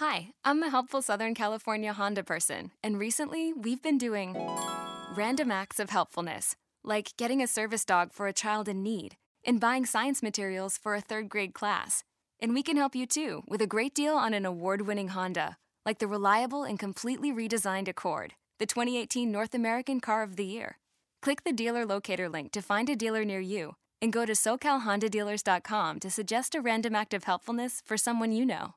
Hi, I'm a helpful Southern California Honda person, and recently we've been doing random acts of helpfulness, like getting a service dog for a child in need and buying science materials for a third grade class. And we can help you too with a great deal on an award winning Honda, like the reliable and completely redesigned Accord, the 2018 North American Car of the Year. Click the dealer locator link to find a dealer near you and go to SoCalHondaDealers.com to suggest a random act of helpfulness for someone you know.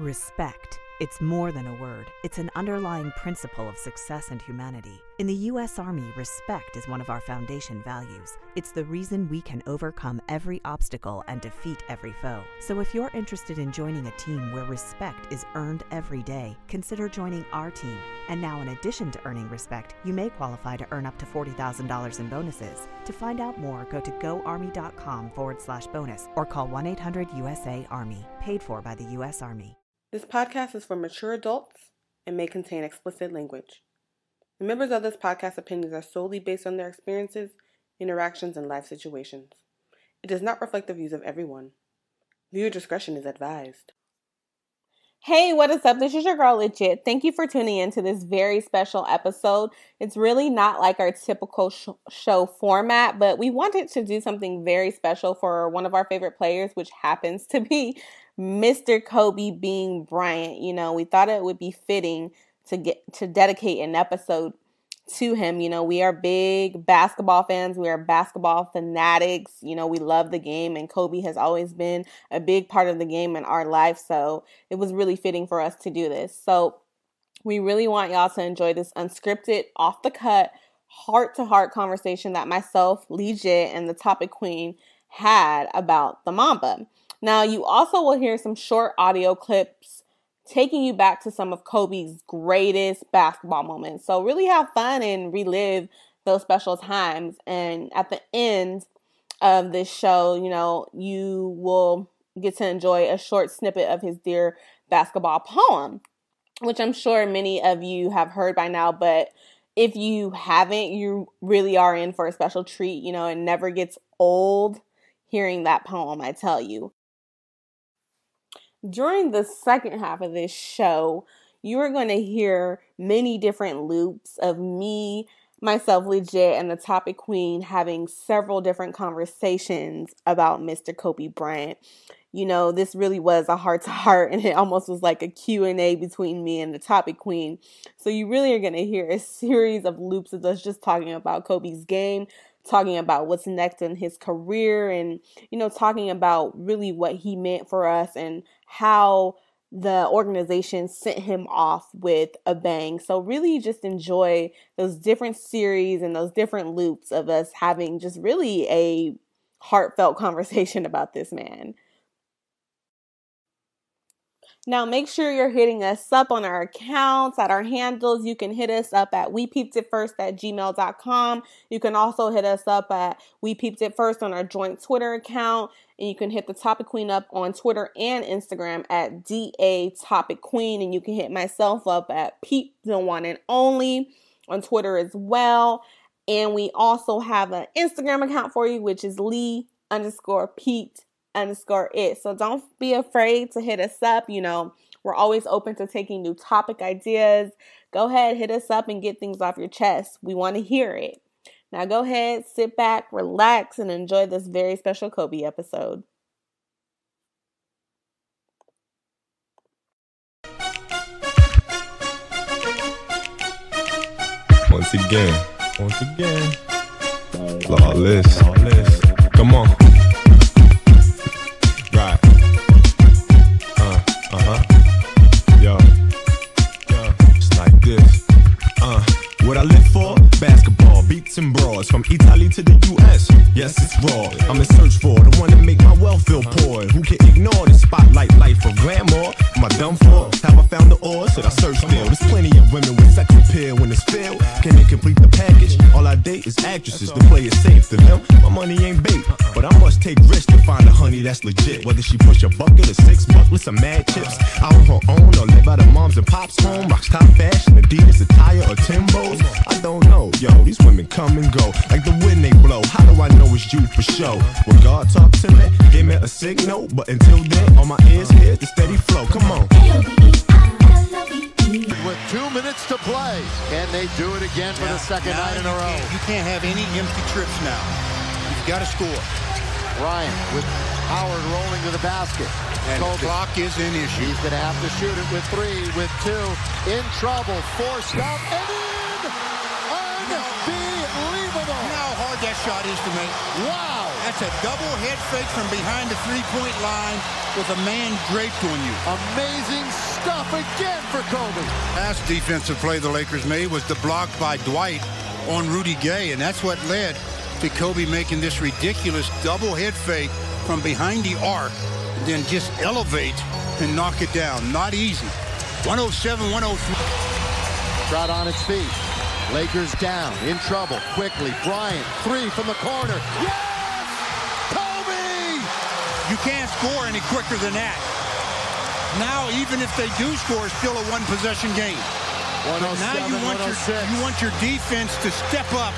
Respect. It's more than a word, it's an underlying principle of success and humanity. In the U.S. Army, respect is one of our foundation values. It's the reason we can overcome every obstacle and defeat every foe. So if you're interested in joining a team where respect is earned every day, consider joining our team. And now, in addition to earning respect, you may qualify to earn up to $40,000 in bonuses. To find out more, go to goarmy.com forward slash bonus or call 1 800 USA Army, paid for by the U.S. Army. This podcast is for mature adults and may contain explicit language. The members of this podcast opinions are solely based on their experiences, interactions, and life situations. It does not reflect the views of everyone. Viewer discretion is advised. Hey, what is up? This is your girl Legit. Thank you for tuning in to this very special episode. It's really not like our typical sh- show format, but we wanted to do something very special for one of our favorite players, which happens to be Mr. Kobe Bean Bryant. You know, we thought it would be fitting to get to dedicate an episode to him. You know, we are big basketball fans. We are basketball fanatics. You know, we love the game, and Kobe has always been a big part of the game in our life. So it was really fitting for us to do this. So we really want y'all to enjoy this unscripted, off the cut, heart to heart conversation that myself, Legit, and the topic queen had about the Mamba. Now, you also will hear some short audio clips taking you back to some of Kobe's greatest basketball moments. So, really have fun and relive those special times. And at the end of this show, you know, you will get to enjoy a short snippet of his Dear Basketball poem, which I'm sure many of you have heard by now. But if you haven't, you really are in for a special treat. You know, it never gets old hearing that poem, I tell you during the second half of this show, you are going to hear many different loops of me, myself, legit, and the topic queen having several different conversations about Mr. Kobe Bryant. You know, this really was a heart to heart and it almost was like a Q&A between me and the topic queen. So you really are going to hear a series of loops of us just talking about Kobe's game, talking about what's next in his career and you know talking about really what he meant for us and how the organization sent him off with a bang. So really just enjoy those different series and those different loops of us having just really a heartfelt conversation about this man. Now, make sure you're hitting us up on our accounts, at our handles. You can hit us up at we peeped it first at gmail.com. You can also hit us up at we peeped it first on our joint Twitter account. And you can hit the Topic Queen up on Twitter and Instagram at DA Topic Queen. And you can hit myself up at Peep the One and Only on Twitter as well. And we also have an Instagram account for you, which is Lee underscore Peeped underscore it. So don't be afraid to hit us up. You know, we're always open to taking new topic ideas. Go ahead, hit us up and get things off your chest. We want to hear it. Now go ahead, sit back, relax, and enjoy this very special Kobe episode. Once again, once again, flawless. flawless. Come on. And bras from Italy to the US. Yes, it's raw. I'm in search for the one to make my wealth feel poor. Who can ignore the spotlight life of grandma? Am I done for? Have I found the ore, said I search still. There's plenty of women with sex appeal when it's filled. Can they complete the package? All I date is actresses to play it safe. To them, my money ain't bait, but I must take risks to find a that's legit. Whether she push a bucket or six bucklets of mad chips, out on her own or live by the mom's and pop's home, rocks top fashion, Adidas attire or Timbos. I don't know, yo. These women come and go like the wind they blow. How do I know it's you for sure? When God talk to me, give me a signal, but until then, on my ears here's the steady flow. Come on. With two minutes to play, can they do it again for the second Now night in a row? can't- You can't have any empty trips now. You've got to score. Ryan with Howard rolling to the basket. And Kobe. clock is an issue. He's going to have to shoot it with three, with two. In trouble, forced up, and in! Unbelievable! You know how hard that shot is to make? Wow! That's a double head fake from behind the three-point line with a man draped on you. Amazing stuff again for Kobe. Last defensive play the Lakers made was the block by Dwight on Rudy Gay, and that's what led Kobe making this ridiculous double head fake from behind the arc, and then just elevate and knock it down. Not easy. 107, 103. Crowd on its feet. Lakers down, in trouble, quickly. Bryant, three from the corner. Yes! Kobe! You can't score any quicker than that. Now, even if they do score, it's still a one-possession game. But now you 107, want your you want your defense to step up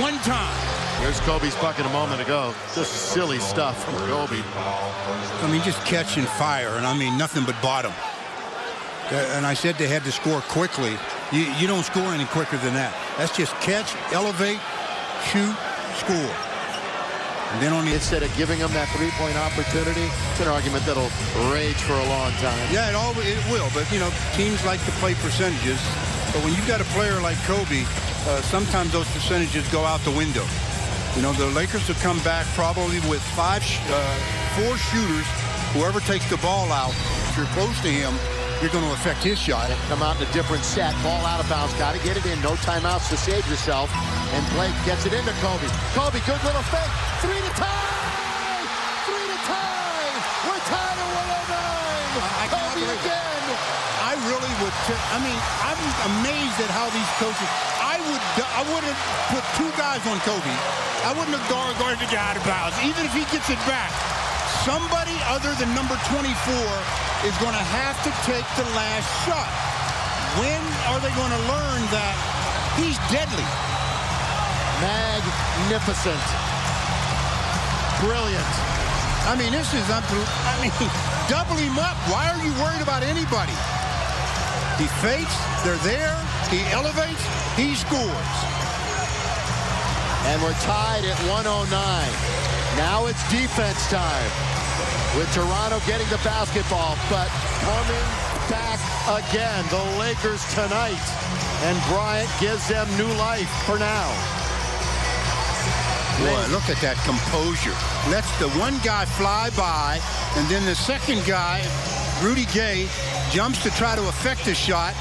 one time. Here's Kobe's bucket a moment ago. Just silly stuff from Kobe. I mean, just catching fire, and I mean nothing but bottom. Uh, And I said they had to score quickly. You, you don't score any quicker than that. That's just catch, elevate, shoot, score. And then on the Instead of giving them that three-point opportunity, it's an argument that'll rage for a long time. Yeah, it always it will. But you know, teams like to play percentages. But when you've got a player like Kobe, uh, sometimes those percentages go out the window. You know, the Lakers have come back probably with five, sh- uh, four shooters. Whoever takes the ball out, if you're close to him, you're going to affect his shot. Come out in a different set. Ball out of bounds. Got to get it in. No timeouts to save yourself. And Blake gets it into Kobe. Kobe, good little fake. Three to tie. Three to tie. We're tied at 109. I cannot Kobe believe it. again. I really would. T- I mean, I'm amazed at how these coaches. I would. I would have put two guys on Kobe. I wouldn't have guarded guard the guy out of bounds, even if he gets it back. Somebody other than number 24 is going to have to take the last shot. When are they going to learn that he's deadly? Magnificent. Brilliant. I mean, this is unbelievable. I mean, double him up. Why are you worried about anybody? He fakes. They're there. He elevates. He scores. And we're tied at 109. Now it's defense time. With Toronto getting the basketball, but coming back again. The Lakers tonight. And Bryant gives them new life for now. Boy, look at that composure. Lets the one guy fly by, and then the second guy, Rudy Gay, jumps to try to affect the shot,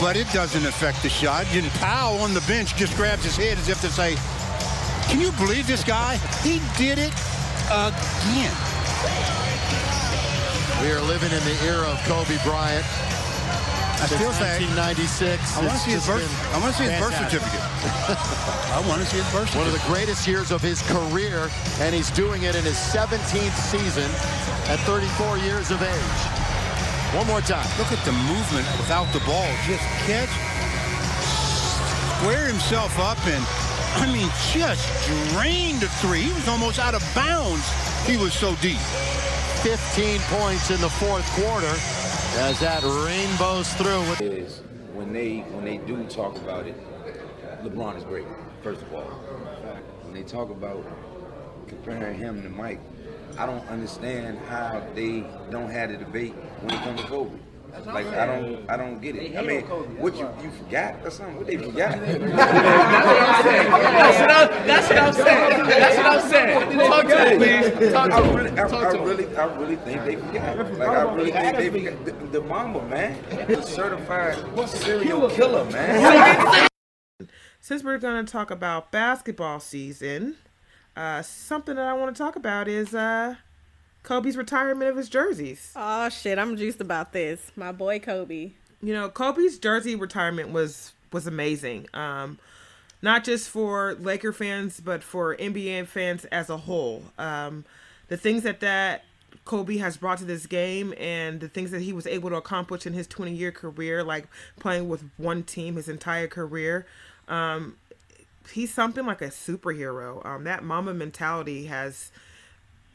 but it doesn't affect the shot. And Powell on the bench just grabs his head as if to say, can you believe this guy? He did it again. We are living in the era of Kobe Bryant. I still say, 1996. I want to see his birth. I want to see his birth certificate. I want to see his birth One of the greatest years of his career, and he's doing it in his 17th season at 34 years of age. One more time. Look at the movement without the ball. Just catch, square himself up, and I mean, just drained the three. He was almost out of bounds. He was so deep. 15 points in the fourth quarter as that rainbows through. With is when they when they do talk about it, LeBron is great. First of all, when they talk about comparing him to Mike, I don't understand how they don't have the debate when it comes to Kobe. Like I don't I don't get it. I mean, what you you forgot or something? What they forgot? That's what I'm saying. That's what I'm saying. That's what I'm saying. Talk to me, please. Talk to me. I, Talk I to me. really, I really think they forgot. Like I really think they forgot the, the Mamba, man, the certified serial killer, man. Since we're going to talk about basketball season, uh, something that I want to talk about is uh, Kobe's retirement of his jerseys. Oh shit, I'm juiced about this. My boy Kobe. You know, Kobe's jersey retirement was was amazing. Um, not just for Laker fans, but for NBA fans as a whole. Um, the things that that Kobe has brought to this game and the things that he was able to accomplish in his 20 year career, like playing with one team his entire career. Um, he's something like a superhero. Um, that Mamba mentality has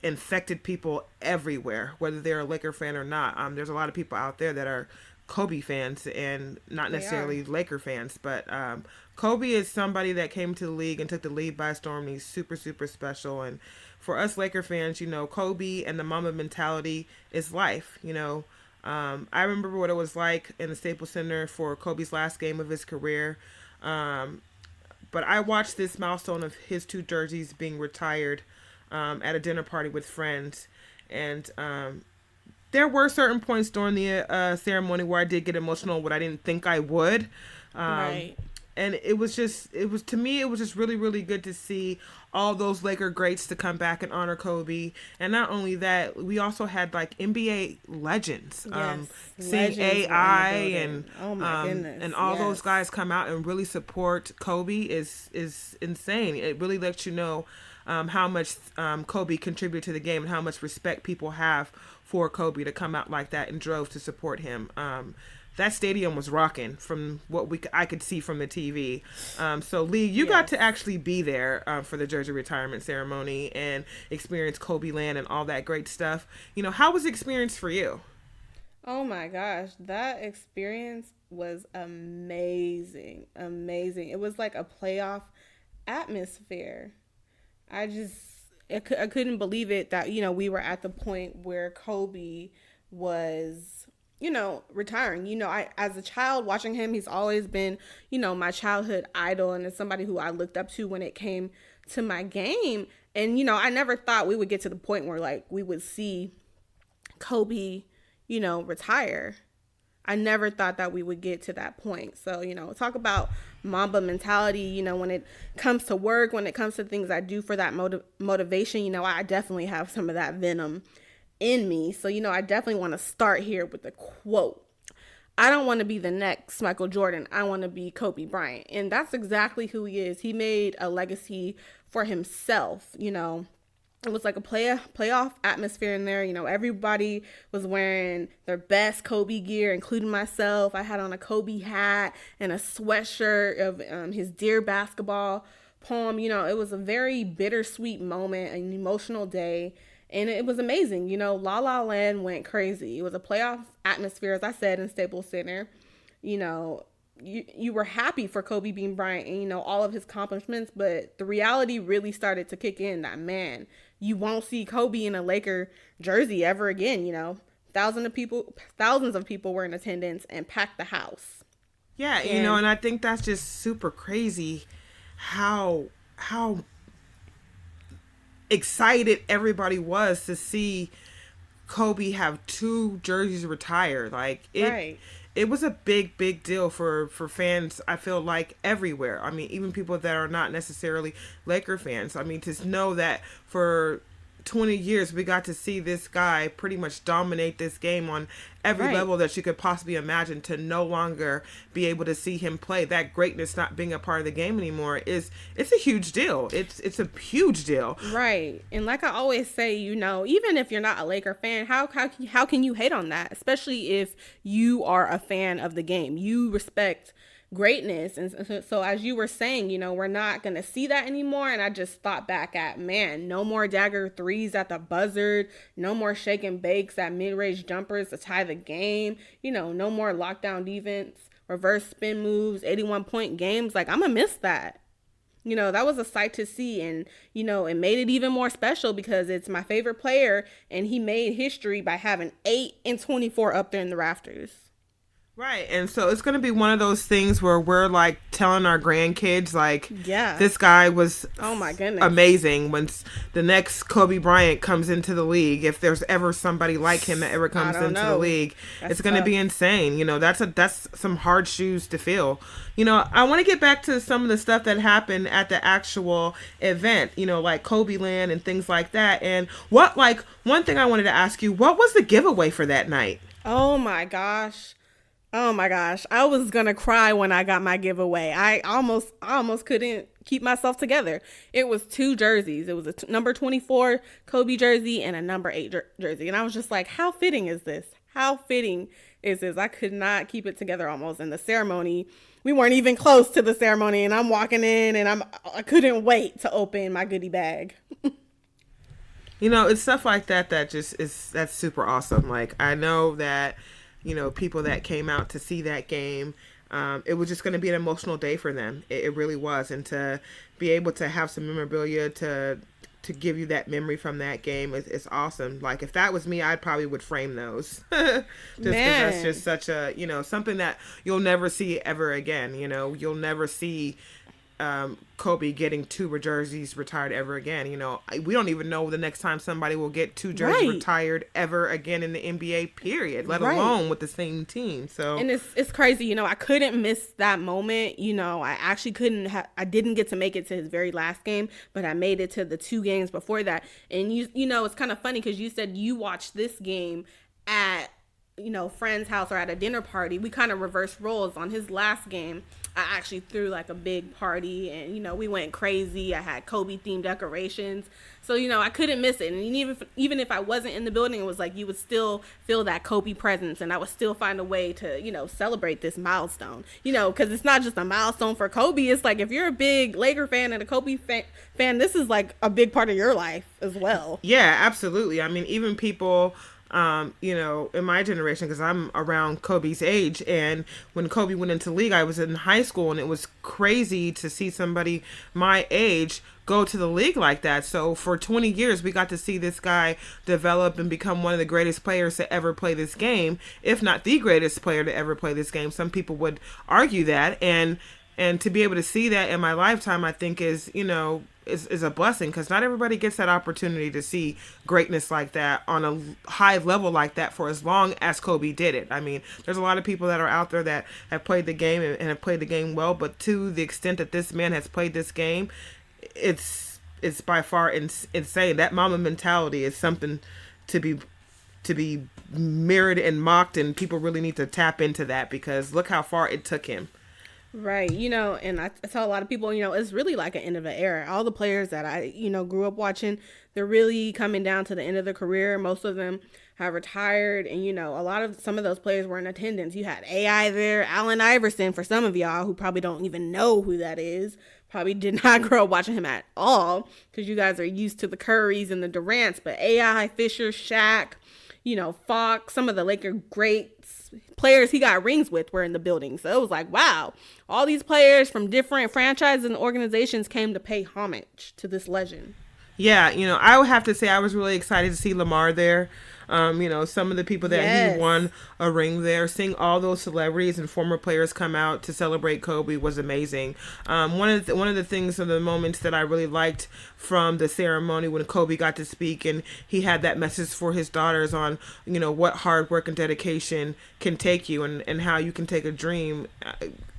infected people everywhere, whether they're a Laker fan or not. Um, there's a lot of people out there that are Kobe fans and not necessarily Laker fans, but um, Kobe is somebody that came to the league and took the lead by storm. he's super, super special. And for us Laker fans, you know, Kobe and the Mamba mentality is life. You know, um, I remember what it was like in the Staples Center for Kobe's last game of his career. Um, but I watched this milestone of his two jerseys being retired um, at a dinner party with friends, and um, there were certain points during the uh, ceremony where I did get emotional, what I didn't think I would. Um, right and it was just it was to me it was just really really good to see all those Laker greats to come back and honor Kobe and not only that we also had like NBA legends yes, um seeing AI and oh my um, goodness. and all yes. those guys come out and really support Kobe is is insane it really lets you know um, how much um, Kobe contributed to the game and how much respect people have for Kobe to come out like that and drove to support him um, that stadium was rocking from what we I could see from the TV. Um, so Lee, you yes. got to actually be there uh, for the jersey retirement ceremony and experience Kobe Land and all that great stuff. You know, how was the experience for you? Oh my gosh, that experience was amazing, amazing. It was like a playoff atmosphere. I just I, I couldn't believe it that you know we were at the point where Kobe was you know, retiring. You know, I as a child watching him, he's always been, you know, my childhood idol and it's somebody who I looked up to when it came to my game. And you know, I never thought we would get to the point where like we would see Kobe, you know, retire. I never thought that we would get to that point. So, you know, talk about Mamba mentality, you know, when it comes to work, when it comes to things I do for that motiv- motivation, you know, I definitely have some of that venom in me. So, you know, I definitely want to start here with a quote. I don't want to be the next Michael Jordan. I want to be Kobe Bryant. And that's exactly who he is. He made a legacy for himself, you know. It was like a play playoff atmosphere in there. You know, everybody was wearing their best Kobe gear, including myself. I had on a Kobe hat and a sweatshirt of um, his dear basketball poem. You know, it was a very bittersweet moment, an emotional day and it was amazing. You know, La La Land went crazy. It was a playoff atmosphere, as I said, in Staples Center. You know, you you were happy for Kobe Bean Bryant and you know all of his accomplishments, but the reality really started to kick in. That man, you won't see Kobe in a Laker jersey ever again. You know, thousands of people, thousands of people were in attendance and packed the house. Yeah, and, you know, and I think that's just super crazy how how excited everybody was to see Kobe have two jerseys retired. Like it right. it was a big, big deal for for fans, I feel like everywhere. I mean, even people that are not necessarily Laker fans. I mean, to know that for 20 years we got to see this guy pretty much dominate this game on every right. level that you could possibly imagine to no longer be able to see him play. That greatness not being a part of the game anymore is it's a huge deal. It's it's a huge deal. Right. And like i always say you know even if you're not a laker fan how how, how can you hate on that? Especially if you are a fan of the game. You respect greatness. And so, as you were saying, you know, we're not going to see that anymore. And I just thought back at, man, no more dagger threes at the buzzard, no more shake and bakes at mid range jumpers to tie the game, you know, no more lockdown defense, reverse spin moves, 81 point games. Like, I'm going to miss that. You know, that was a sight to see. And, you know, it made it even more special because it's my favorite player and he made history by having 8 and 24 up there in the rafters. Right. And so it's going to be one of those things where we're like telling our grandkids, like, Yeah. this guy was Oh my goodness. amazing. Once the next Kobe Bryant comes into the league, if there's ever somebody like him that ever comes into the league, That's it's going to be insane. You know, that's a that's some hard shoes to fill. You know, I want to get back to some of the stuff that happened at the actual event. You know, like Kobe Land and things like that. And what like one thing I wanted to ask you, what was the giveaway for that night? Oh my gosh. Oh my gosh. I was to cry when I got my giveaway. I almost I almost couldn't keep myself together. It was two jerseys. It was a t- number 24 Kobe jersey and a number 8 jer- jersey. And I was just like, how fitting is this? How fitting is this? I could not keep it together almost in the ceremony. We weren't even close to the ceremony and I'm walking in and I'm I couldn't wait to open my goodie bag. you know it's stuff like that that just is that's super awesome like i know that you know people that came out to see that game um, it was just going to be an emotional day for them. It, it really was. And to be able to have some memorabilia to to give you that memory from that game is, is awesome. Like if that was me i probably would frame those. Just because that's just such a you know something that you'll never see ever again you know? You'll never see um, Kobe getting two jerseys retired ever again. You know, we don't even know the next time somebody will get two jerseys Right. retired ever again in the NBA. Period. Let Right. alone with the same team. So and it's it's crazy you know i couldn't miss that moment you know i actually couldn't have i didn't get to make it to his very last game but i made it to the two games before that and you you know it's kind of funny because you said you watched this game at you know friend's house or at a dinner party we kind of reversed roles. On his last game i actually threw like a big party and you know we went crazy. I had kobe themed decorations. So you know i couldn't miss it. And even if, even if i wasn't in the building it was like you would still feel that kobe presence and i would still find a way to you know celebrate this milestone. You know because it's not just a milestone for kobe. It's like if you're a big laker fan and a kobe fan, fan this is like a big part of your life as well. Yeah, absolutely. I mean, even people, um, you know, in my generation, because I'm around Kobe's age, and when Kobe went into league, I was in high school, and it was crazy to see somebody my age go to the league like that. So for 20 years, we got to see this guy develop and become one of the greatest players to ever play this game, if not the greatest player to ever play this game. Some people would argue that, and and to be able to see that in my lifetime, I think is you know is, is a blessing because not everybody gets that opportunity to see greatness like that on a high level like that for as long as Kobe did it. I mean, there's a lot of people that are out there that have played the game and, and have played the game well, but to the extent that this man has played this game, it's it's by far ins- insane. That Mamba mentality is something to be to be mirrored and mocked, and people really need to tap into that because look how far it took him. Right. You know, and I, I tell a lot of people, you know, it's really like an end of an era. All the players that I, you know, grew up watching, they're really coming down to the end of their career. Most of them have retired. And, you know, a lot of some of those players were in attendance. You had AI there, Allen Iverson, for some of y'all who probably don't even know who that is. Probably did not grow up watching him at all because you guys are used to the Currys and the Durants. But AI, Fisher, Shaq, you know, Fox, some of the Laker greats, players he got rings with were in the building. So it was like, wow, all these players from different franchises and organizations came to pay homage to this legend. Yeah, you know, I would have to say I was really excited to see Lamar there. Um, you know, some of the people that Yes. he won a ring there, seeing all those celebrities and former players come out to celebrate Kobe was amazing. Um, one of the, one of the things of the moments that I really liked from the ceremony when Kobe got to speak and he had that message for his daughters on, you know, what hard work and dedication can take you and, and how you can take a dream uh,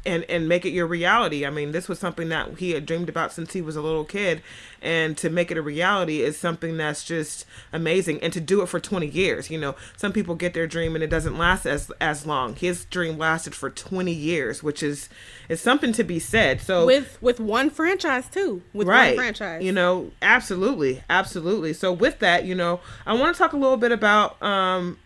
and and make it your reality. I mean, this was something that he had dreamed about since he was a little kid, and to make it a reality is something that's just amazing. And to do it for 20 years, you know, some people get their dream and it doesn't last as as long. His dream lasted for 20 years, which is is something to be said. So With with one franchise too. With right one franchise. you know absolutely absolutely so with that you know i want to talk a little bit about um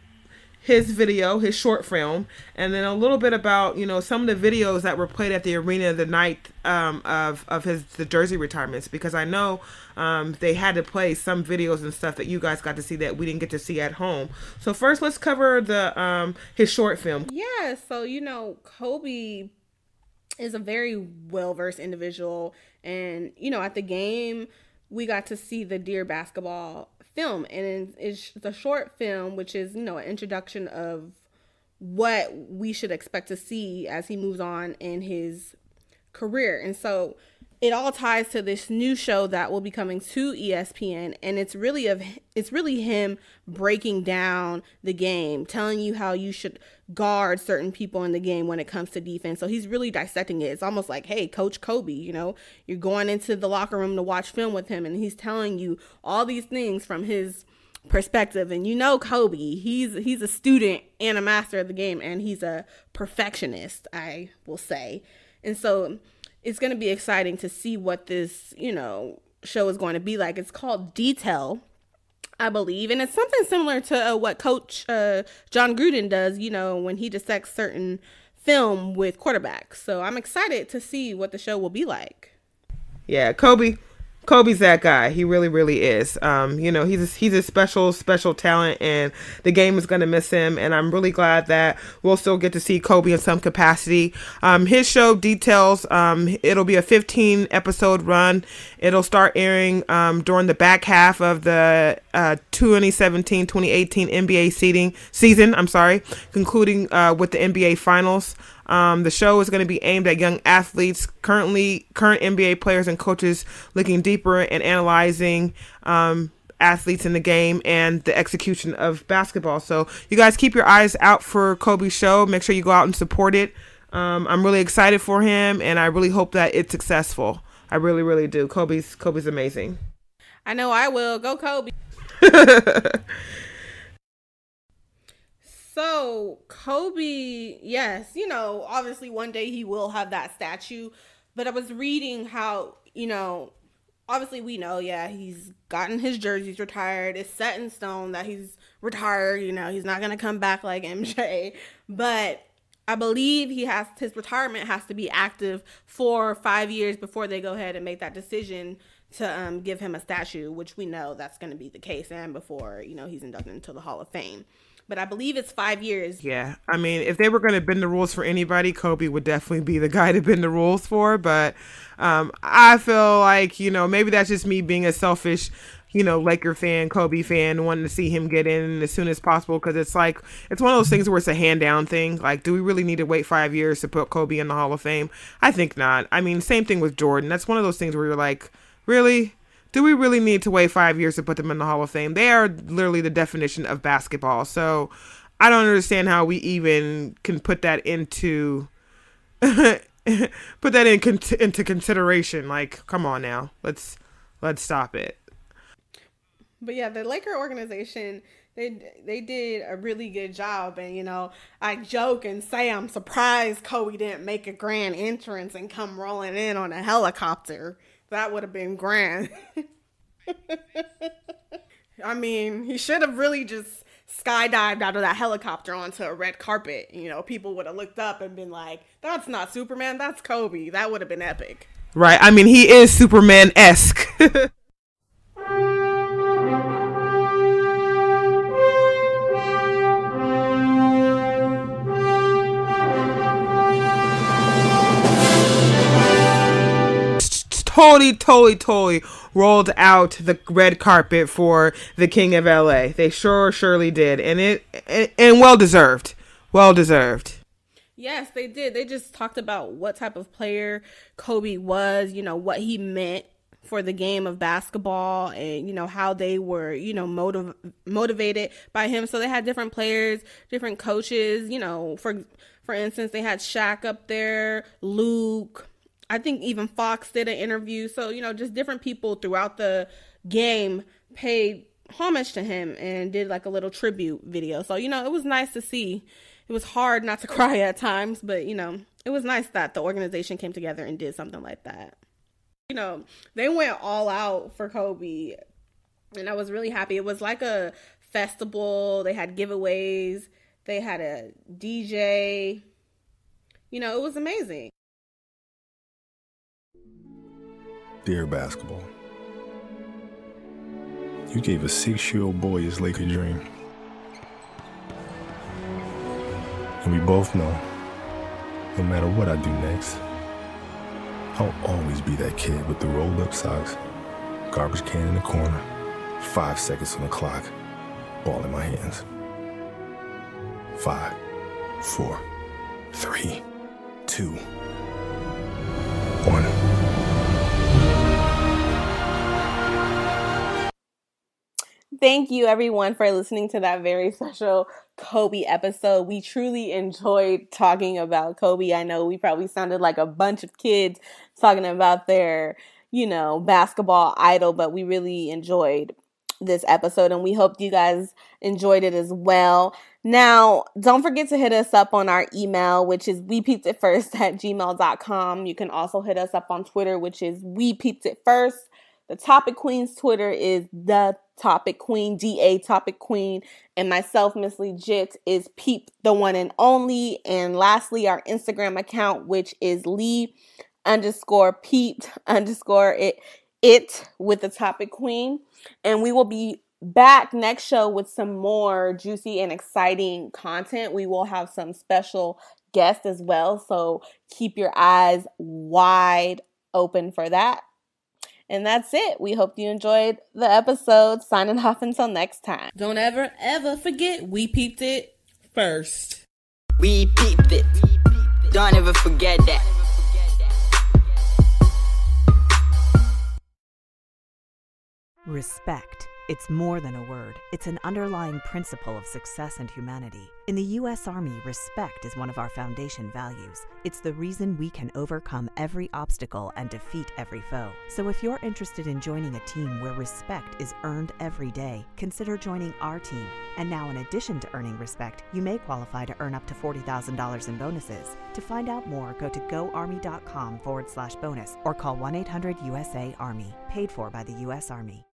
his video his short film and then a little bit about you know some of the videos that were played at the arena the night um, of of his the jersey retirements because i know um, they had to play some videos and stuff that you guys got to see that we didn't get to see at home. So first let's cover the um his short film. Yeah, so you know, Kobe is a very well versed individual, and you know, at the game, we got to see the Dear basketball film, and it's a short film, which is you know an introduction of what we should expect to see as he moves on in his career. And so it all ties to this new show that will be coming to ESPN and it's really of it's really him breaking down the game, telling you how you should guard certain people in the game when it comes to defense. So he's really dissecting it. It's almost like, "Hey, coach Kobe, you know, you're going into the locker room to watch film with him and he's telling you all these things from his perspective and you know Kobe he's he's a student and a master of the game and he's a perfectionist I will say and so it's going to be exciting to see what this, you know, show is going to be like. It's called Detail, I believe, and it's something similar to uh, what Coach uh, Jon Gruden does, you know, when he dissects certain film with quarterbacks. So I'm excited to see what the show will be like. Yeah, Kobe Kobe's that guy. He really, really is. Um, you know, he's a, he's a special, special talent, and the game is going to miss him. And I'm really glad that we'll still get to see Kobe in some capacity. Um, his show details. Um, it'll be a 15 episode run. It'll start airing um, during the back half of the uh, 2017-2018 NBA seeding season. I'm sorry, concluding uh, with the NBA Finals. Um, the show is going to be aimed at young athletes, currently current NBA players and coaches, looking deeper and analyzing um, athletes in the game and the execution of basketball. So you guys keep your eyes out for Kobe's show. Make sure you go out and support it. Um, I'm really excited for him, and I really hope that it's successful. I really, really do. Kobe's Kobe's amazing. I know I will. Go Kobe. So Kobe, yes, you know, obviously one day he will have that statue. But I was reading how, you know, obviously we know, yeah, he's gotten his jerseys retired. It's set in stone that he's retired, you know, he's not gonna come back like MJ. But I believe he has his retirement has to be active for five years before they go ahead and make that decision to um, give him a statue, which we know that's going to be the case, and before you know he's inducted into the Hall of Fame but I believe it's five years. Yeah, I mean, if they were going to bend the rules for anybody, Kobe would definitely be the guy to bend the rules for. But um, I feel like you know maybe that's just me being a selfish, you know, Laker fan, Kobe fan, wanting to see him get in as soon as possible because it's like it's one of those things where it's a hand down thing. Like, do we really need to wait five years to put Kobe in the Hall of Fame? I think not. I mean, same thing with Jordan. That's one of those things where you're like, really do we really need to wait five years to put them in the Hall of Fame? They are literally the definition of basketball. So I don't understand how we even can put that into put that in con- into consideration. Like, come on now, let's let's stop it. But yeah, the Laker organization they they did a really good job, and you know I joke and say I'm surprised Kobe didn't make a grand entrance and come rolling in on a helicopter that would have been grand. I mean, he should have really just skydived out of that helicopter onto a red carpet. You know, people would have looked up and been like, that's not Superman, that's Kobe. That would have been epic. Right. I mean, he is Superman esque. totally, totally, totally rolled out the red carpet for the King of LA. They sure, surely did, and it and, and well deserved, well deserved. Yes, they did. They just talked about what type of player Kobe was, you know, what he meant for the game of basketball and you know how they were you know motiv- motivated by him so they had different players different coaches you know for for instance they had Shaq up there Luke I think even Fox did an interview. So, you know, just different people throughout the game paid homage to him and did like a little tribute video. So, you know, it was nice to see. It was hard not to cry at times, but, you know, it was nice that the organization came together and did something like that. You know, they went all out for Kobe, and I was really happy. It was like a festival, they had giveaways, they had a DJ. You know, it was amazing. Dear basketball, you gave a six year old boy his Laker dream. And we both know no matter what I do next, I'll always be that kid with the rolled up socks, garbage can in the corner, five seconds on the clock, ball in my hands. Five, four, three, two, one. Thank you, everyone, for listening to that very special Kobe episode. We truly enjoyed talking about Kobe. I know we probably sounded like a bunch of kids talking about their, you know, basketball idol, but we really enjoyed this episode and we hope you guys enjoyed it as well. Now, don't forget to hit us up on our email, which is we peeped it first at gmail.com. You can also hit us up on Twitter, which is we peeped it first. The Topic Queen's Twitter is the Topic Queen, DA Topic Queen, and myself, Miss Legit, is Peep the one and only. And lastly, our Instagram account, which is Lee underscore Peeped underscore it it with the Topic Queen. And we will be back next show with some more juicy and exciting content. We will have some special guests as well, so keep your eyes wide open for that. And that's it. We hope you enjoyed the episode. Signing off until next time. Don't ever, ever forget we peeped it first. We peeped it. Don't ever forget that. Respect. It's more than a word, it's an underlying principle of success and humanity. In the U.S. Army, respect is one of our foundation values. It's the reason we can overcome every obstacle and defeat every foe. So if you're interested in joining a team where respect is earned every day, consider joining our team. And now, in addition to earning respect, you may qualify to earn up to $40,000 in bonuses. To find out more, go to goarmy.com forward slash bonus or call 1 800 USA Army, paid for by the U.S. Army.